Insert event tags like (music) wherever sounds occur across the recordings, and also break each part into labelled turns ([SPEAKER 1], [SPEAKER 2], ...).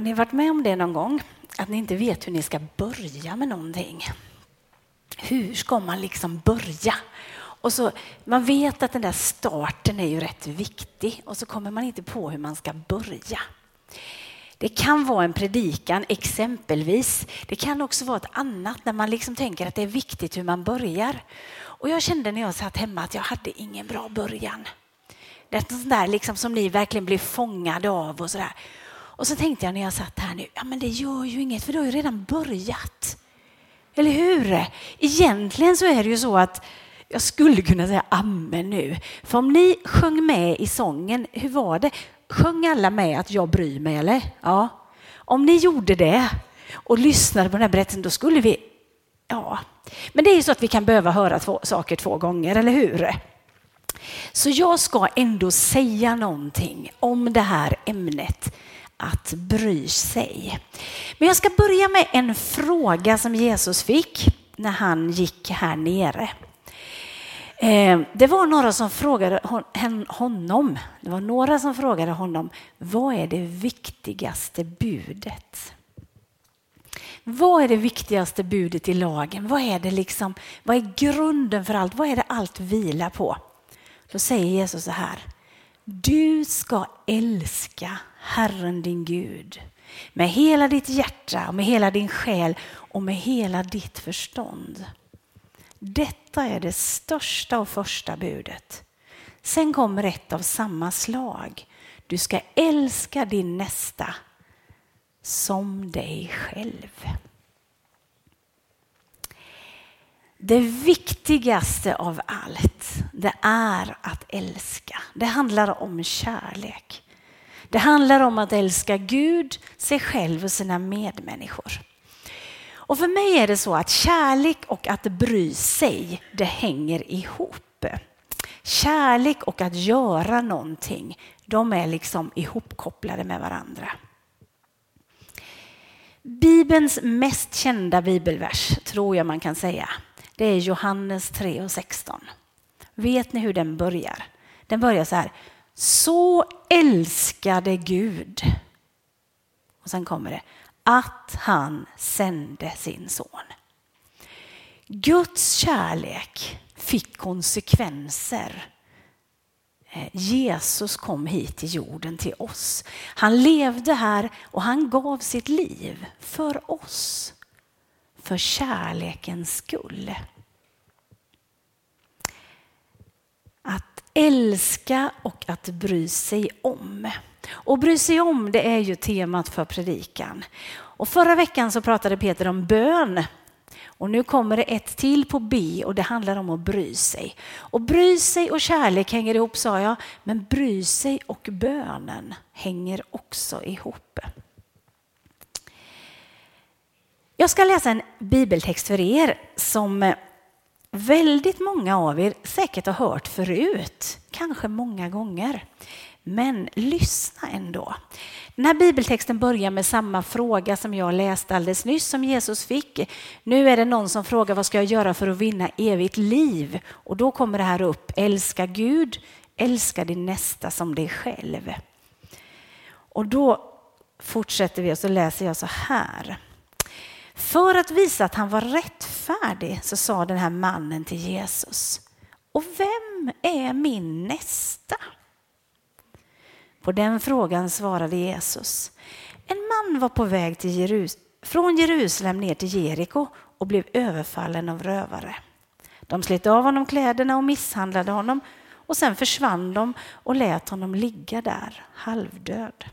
[SPEAKER 1] Har ni varit med om det någon gång? Att ni inte vet hur ni ska börja med någonting. Hur ska man liksom börja? Och så, man vet att den där starten är ju rätt viktig och så kommer man inte på hur man ska börja. Det kan vara en predikan exempelvis. Det kan också vara ett annat när man liksom tänker att det är viktigt hur man börjar. Och jag kände när jag satt hemma att jag hade ingen bra början. Det är sånt där liksom som ni verkligen blir fångade av och sådär. Och så tänkte jag när jag satt här nu, ja men det gör ju inget för det har ju redan börjat. Eller hur? Egentligen så är det ju så att jag skulle kunna säga amen nu. För om ni sjöng med i sången, hur var det? Sjöng alla med att jag bryr mig eller? Ja. Om ni gjorde det och lyssnade på den här berättelsen då skulle vi, ja. Men det är ju så att vi kan behöva höra två, saker två gånger, eller hur? Så jag ska ändå säga någonting om det här ämnet att bry sig. Men jag ska börja med en fråga som Jesus fick när han gick här nere. Eh, det var några som frågade honom, det var några som frågade honom, vad är det viktigaste budet? Vad är det viktigaste budet i lagen? Vad är det liksom, vad är grunden för allt? Vad är det allt vilar på? Då säger Jesus så här, du ska älska Herren din Gud med hela ditt hjärta och med hela din själ och med hela ditt förstånd. Detta är det största och första budet. Sen kommer ett av samma slag. Du ska älska din nästa som dig själv. Det viktigaste av allt, det är att älska. Det handlar om kärlek. Det handlar om att älska Gud, sig själv och sina medmänniskor. Och för mig är det så att kärlek och att bry sig, det hänger ihop. Kärlek och att göra någonting, de är liksom ihopkopplade med varandra. Bibelns mest kända bibelvers, tror jag man kan säga, det är Johannes 3 och 16. Vet ni hur den börjar? Den börjar så här. Så älskade Gud. Och sen kommer det att han sände sin son. Guds kärlek fick konsekvenser. Eh, Jesus kom hit till jorden till oss. Han levde här och han gav sitt liv för oss. För kärlekens skull. Att älska och att bry sig om. Och bry sig om, det är ju temat för predikan. Och förra veckan så pratade Peter om bön. Och nu kommer det ett till på B och det handlar om att bry sig. Och bry sig och kärlek hänger ihop sa jag, men bry sig och bönen hänger också ihop. Jag ska läsa en bibeltext för er som väldigt många av er säkert har hört förut, kanske många gånger. Men lyssna ändå. Den här bibeltexten börjar med samma fråga som jag läste alldeles nyss som Jesus fick. Nu är det någon som frågar vad ska jag göra för att vinna evigt liv? Och då kommer det här upp, älska Gud, älska din nästa som dig själv. Och då fortsätter vi och så läser jag så här. För att visa att han var rättfärdig så sa den här mannen till Jesus. Och vem är min nästa? På den frågan svarade Jesus. En man var på väg till Jerus från Jerusalem ner till Jeriko och blev överfallen av rövare. De slet av honom kläderna och misshandlade honom och sen försvann de och lät honom ligga där halvdöd.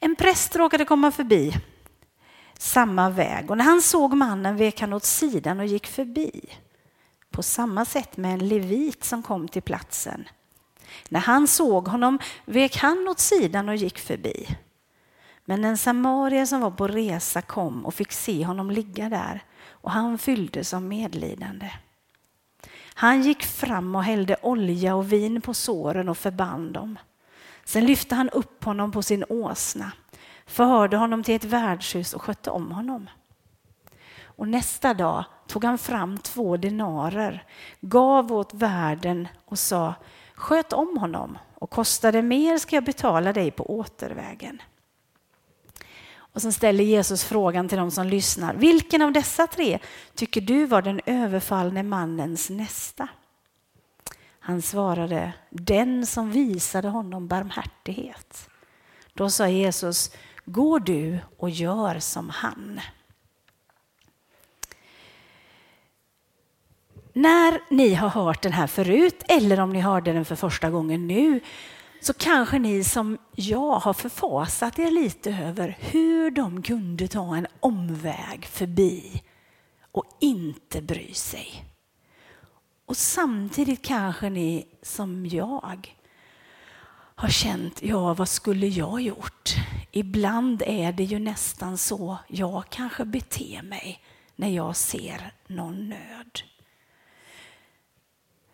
[SPEAKER 1] En präst råkade komma förbi samma väg och när han såg mannen vek han åt sidan och gick förbi. På samma sätt med en levit som kom till platsen. När han såg honom vek han åt sidan och gick förbi. Men en samarier som var på resa kom och fick se honom ligga där och han fylldes av medlidande. Han gick fram och hällde olja och vin på såren och förband dem. Sen lyfte han upp honom på sin åsna, förhörde honom till ett värdshus och skötte om honom. Och nästa dag tog han fram två denarer, gav åt värden och sa Sköt om honom och kostar det mer ska jag betala dig på återvägen. Och sen ställer Jesus frågan till de som lyssnar. Vilken av dessa tre tycker du var den överfallne mannens nästa? Han svarade, den som visade honom barmhärtighet. Då sa Jesus, gå du och gör som han. När ni har hört den här förut eller om ni hörde den för första gången nu så kanske ni som jag har förfasat er lite över hur de kunde ta en omväg förbi och inte bry sig. Och samtidigt kanske ni som jag har känt, ja vad skulle jag gjort? Ibland är det ju nästan så jag kanske beter mig när jag ser någon nöd.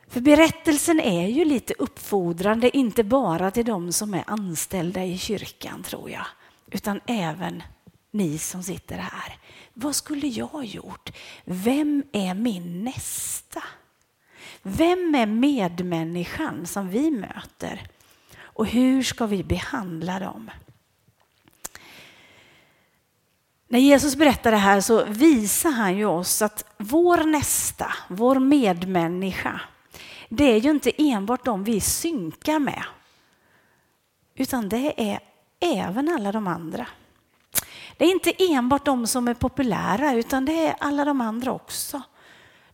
[SPEAKER 1] För berättelsen är ju lite uppfordrande, inte bara till de som är anställda i kyrkan tror jag, utan även ni som sitter här. Vad skulle jag ha gjort? Vem är min nästa? Vem är medmänniskan som vi möter? Och hur ska vi behandla dem? När Jesus berättar det här så visar han ju oss att vår nästa, vår medmänniska, det är ju inte enbart de vi synkar med, utan det är även alla de andra. Det är inte enbart de som är populära, utan det är alla de andra också.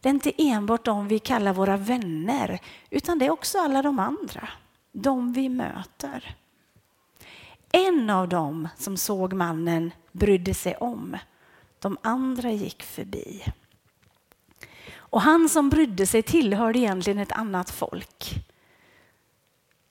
[SPEAKER 1] Det är inte enbart de vi kallar våra vänner, utan det är också alla de andra. De vi möter. En av dem som såg mannen brydde sig om. De andra gick förbi. Och han som brydde sig tillhörde egentligen ett annat folk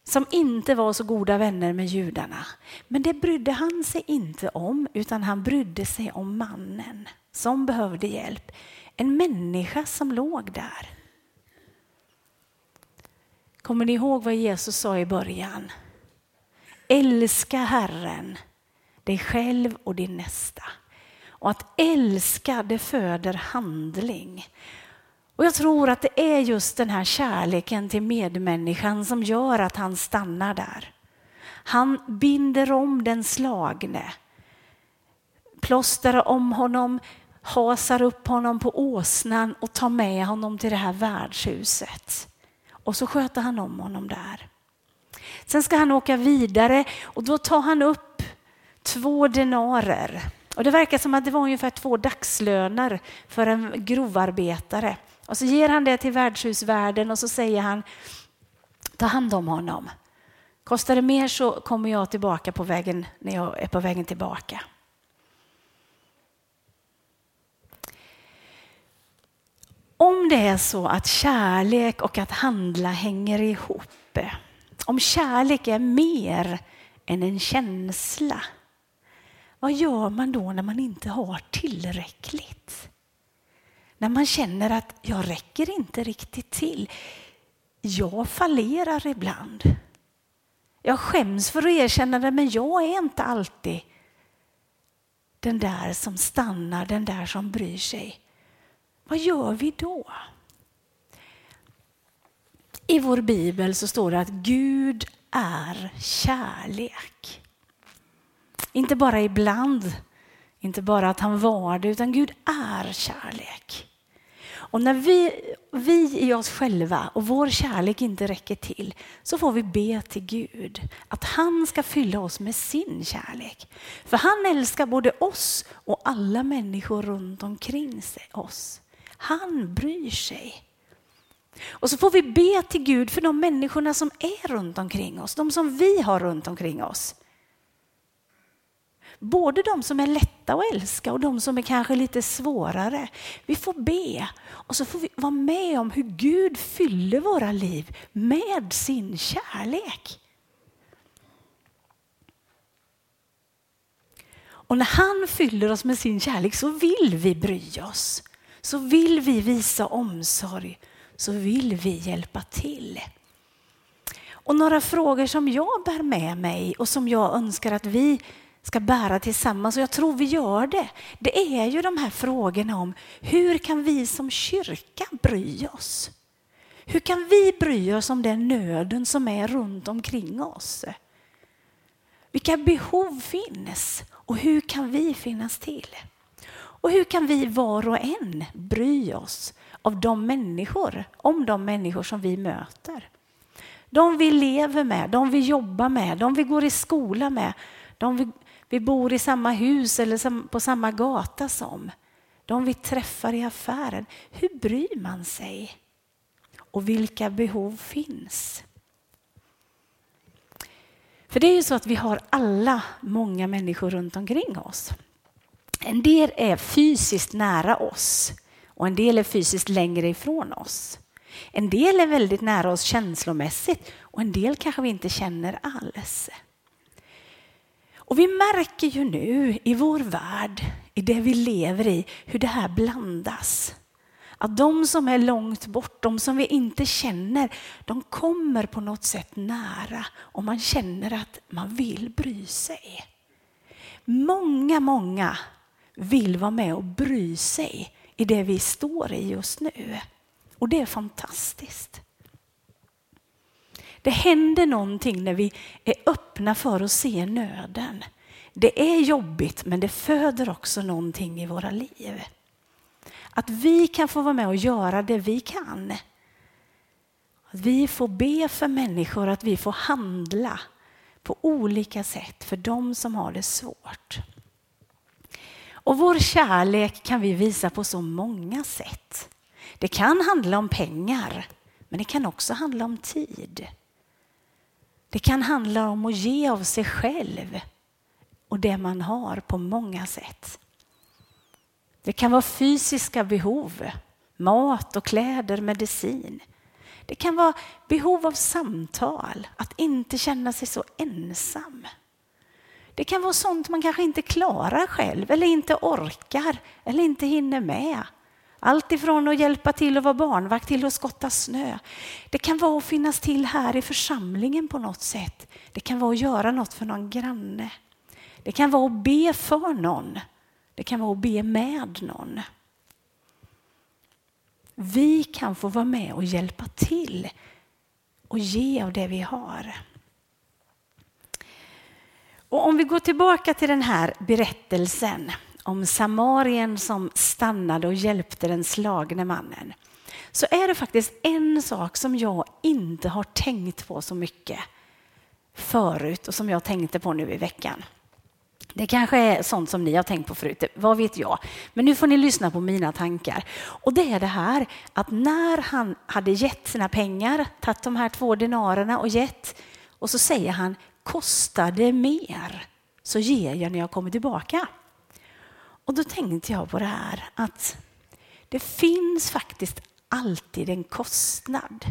[SPEAKER 1] som inte var så goda vänner med judarna. Men det brydde han sig inte om, utan han brydde sig om mannen som behövde hjälp. En människa som låg där. Kommer ni ihåg vad Jesus sa i början? Älska Herren, dig själv och din nästa. Och att älska det föder handling. Och jag tror att det är just den här kärleken till medmänniskan som gör att han stannar där. Han binder om den slagne, plåstrar om honom, hasar upp honom på åsnan och tar med honom till det här värdshuset. Och så sköter han om honom där. Sen ska han åka vidare och då tar han upp två denarer. Och det verkar som att det var ungefär två dagslöner för en grovarbetare. Och så ger han det till värdshusvärden och så säger han, ta hand om honom. Kostar det mer så kommer jag tillbaka på vägen när jag är på vägen tillbaka. Om det är så att kärlek och att handla hänger ihop, om kärlek är mer än en känsla, vad gör man då när man inte har tillräckligt? När man känner att jag räcker inte riktigt till. Jag fallerar ibland. Jag skäms för att erkänna det, men jag är inte alltid den där som stannar, den där som bryr sig. Vad gör vi då? I vår bibel så står det att Gud är kärlek. Inte bara ibland, inte bara att han var det, utan Gud är kärlek. Och när vi, vi i oss själva och vår kärlek inte räcker till så får vi be till Gud att han ska fylla oss med sin kärlek. För han älskar både oss och alla människor runt omkring oss. Han bryr sig. Och så får vi be till Gud för de människorna som är runt omkring oss, de som vi har runt omkring oss. Både de som är lätta att älska och de som är kanske lite svårare. Vi får be och så får vi vara med om hur Gud fyller våra liv med sin kärlek. Och när han fyller oss med sin kärlek så vill vi bry oss. Så vill vi visa omsorg. Så vill vi hjälpa till. Och några frågor som jag bär med mig och som jag önskar att vi ska bära tillsammans, och jag tror vi gör det, det är ju de här frågorna om hur kan vi som kyrka bry oss? Hur kan vi bry oss om den nöden som är runt omkring oss? Vilka behov finns och hur kan vi finnas till? Och hur kan vi var och en bry oss av de människor, om de människor som vi möter? De vi lever med, de vi jobbar med, de vi går i skola med, de vi, vi bor i samma hus eller på samma gata som. De vi träffar i affären. Hur bryr man sig? Och vilka behov finns? För det är ju så att vi har alla många människor runt omkring oss. En del är fysiskt nära oss och en del är fysiskt längre ifrån oss. En del är väldigt nära oss känslomässigt och en del kanske vi inte känner alls. Och vi märker ju nu i vår värld, i det vi lever i, hur det här blandas. Att de som är långt bort, de som vi inte känner, de kommer på något sätt nära och man känner att man vill bry sig. Många, många vill vara med och bry sig i det vi står i just nu. Och det är fantastiskt. Det händer någonting när vi är öppna för att se nöden. Det är jobbigt men det föder också någonting i våra liv. Att vi kan få vara med och göra det vi kan. Att vi får be för människor, att vi får handla på olika sätt för de som har det svårt. Och vår kärlek kan vi visa på så många sätt. Det kan handla om pengar, men det kan också handla om tid. Det kan handla om att ge av sig själv och det man har på många sätt. Det kan vara fysiska behov, mat och kläder, medicin. Det kan vara behov av samtal, att inte känna sig så ensam. Det kan vara sånt man kanske inte klarar själv eller inte orkar eller inte hinner med. Allt ifrån att hjälpa till att vara barnvakt till att skotta snö. Det kan vara att finnas till här i församlingen på något sätt. Det kan vara att göra något för någon granne. Det kan vara att be för någon. Det kan vara att be med någon. Vi kan få vara med och hjälpa till och ge av det vi har. Och om vi går tillbaka till den här berättelsen om Samarien som stannade och hjälpte den slagne mannen så är det faktiskt en sak som jag inte har tänkt på så mycket förut och som jag tänkte på nu i veckan. Det kanske är sånt som ni har tänkt på förut, vad vet jag. Men nu får ni lyssna på mina tankar. Och det är det här att när han hade gett sina pengar, tagit de här två denarerna och gett, och så säger han kostar det mer så ger jag när jag kommer tillbaka. Och då tänkte jag på det här att det finns faktiskt alltid en kostnad.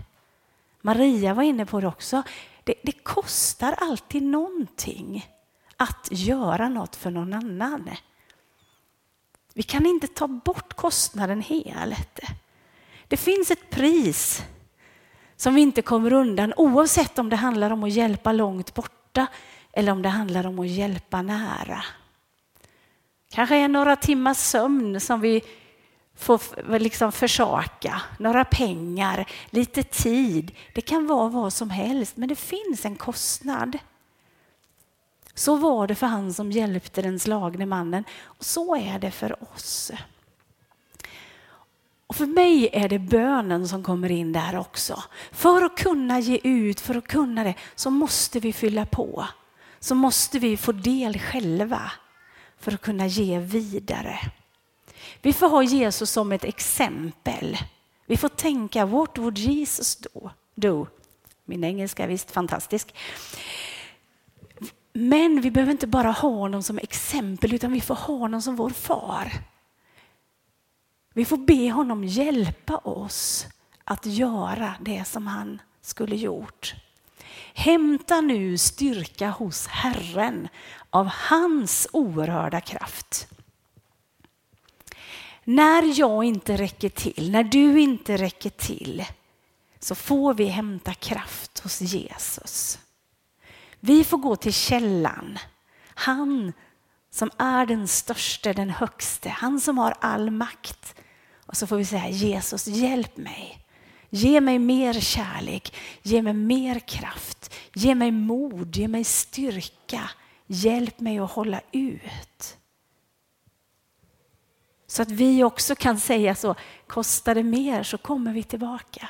[SPEAKER 1] Maria var inne på det också. Det, det kostar alltid någonting att göra något för någon annan. Vi kan inte ta bort kostnaden helt. Det finns ett pris som vi inte kommer undan oavsett om det handlar om att hjälpa långt borta eller om det handlar om att hjälpa nära. Kanske är några timmars sömn som vi får liksom försaka, några pengar, lite tid. Det kan vara vad som helst, men det finns en kostnad. Så var det för han som hjälpte den slagne mannen och så är det för oss. Och för mig är det bönen som kommer in där också. För att kunna ge ut, för att kunna det, så måste vi fylla på. Så måste vi få del själva för att kunna ge vidare. Vi får ha Jesus som ett exempel. Vi får tänka, what would Jesus do? do? Min engelska är visst fantastisk. Men vi behöver inte bara ha honom som exempel utan vi får ha honom som vår far. Vi får be honom hjälpa oss att göra det som han skulle gjort. Hämta nu styrka hos Herren av hans oerhörda kraft. När jag inte räcker till, när du inte räcker till, så får vi hämta kraft hos Jesus. Vi får gå till källan. Han som är den största, den högste, han som har all makt. Och så får vi säga Jesus, hjälp mig. Ge mig mer kärlek, ge mig mer kraft, ge mig mod, ge mig styrka Hjälp mig att hålla ut. Så att vi också kan säga så, kostar det mer så kommer vi tillbaka.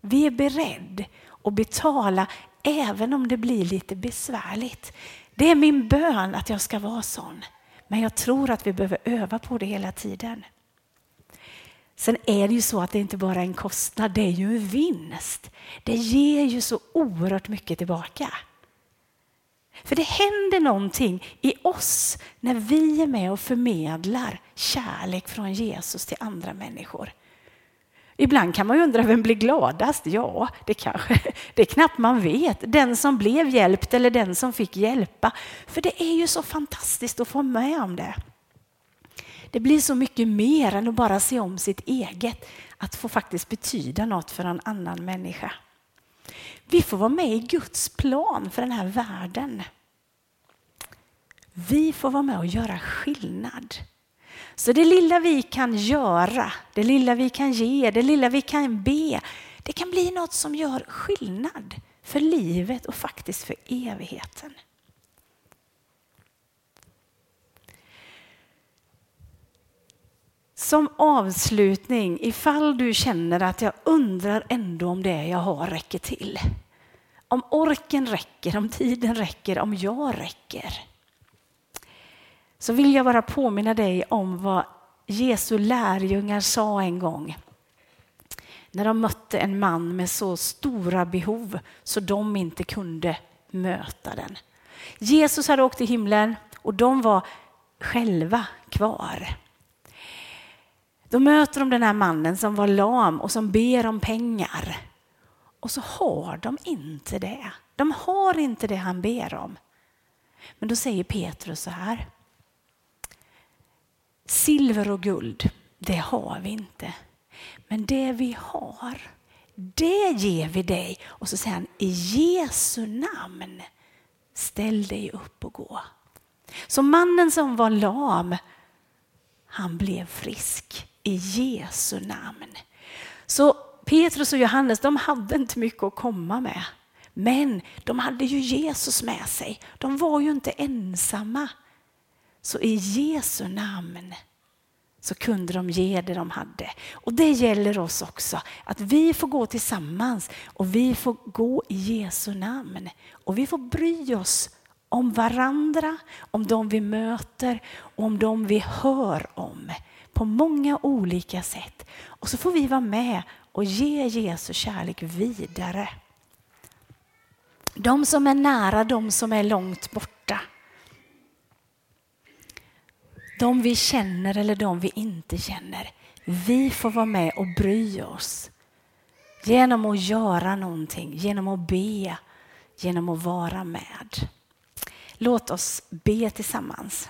[SPEAKER 1] Vi är beredda att betala även om det blir lite besvärligt. Det är min bön att jag ska vara sån. Men jag tror att vi behöver öva på det hela tiden. Sen är det ju så att det inte bara är en kostnad, det är ju en vinst. Det ger ju så oerhört mycket tillbaka. För det händer någonting i oss när vi är med och förmedlar kärlek från Jesus till andra människor. Ibland kan man ju undra vem blir gladast? Ja, det kanske (laughs) det är knappt man vet. Den som blev hjälpt eller den som fick hjälpa. För det är ju så fantastiskt att få med om det. Det blir så mycket mer än att bara se om sitt eget. Att få faktiskt betyda något för en annan människa. Vi får vara med i Guds plan för den här världen. Vi får vara med och göra skillnad. Så det lilla vi kan göra, det lilla vi kan ge, det lilla vi kan be, det kan bli något som gör skillnad för livet och faktiskt för evigheten. Som avslutning, ifall du känner att jag undrar ändå om det jag har räcker till. Om orken räcker, om tiden räcker, om jag räcker. Så vill jag bara påminna dig om vad Jesu lärjungar sa en gång. När de mötte en man med så stora behov så de inte kunde möta den. Jesus hade åkt till himlen och de var själva kvar. Då möter de den här mannen som var lam och som ber om pengar. Och så har de inte det. De har inte det han ber om. Men då säger Petrus så här. Silver och guld, det har vi inte. Men det vi har, det ger vi dig. Och så säger han, i Jesu namn, ställ dig upp och gå. Så mannen som var lam, han blev frisk i Jesu namn. Så Petrus och Johannes de hade inte mycket att komma med. Men de hade ju Jesus med sig. De var ju inte ensamma. Så i Jesu namn så kunde de ge det de hade. Och det gäller oss också, att vi får gå tillsammans och vi får gå i Jesu namn. Och vi får bry oss om varandra, om de vi möter och om de vi hör om på många olika sätt. Och så får vi vara med och ge Jesu kärlek vidare. De som är nära, de som är långt borta. De vi känner eller de vi inte känner. Vi får vara med och bry oss. Genom att göra någonting, genom att be, genom att vara med. Låt oss be tillsammans.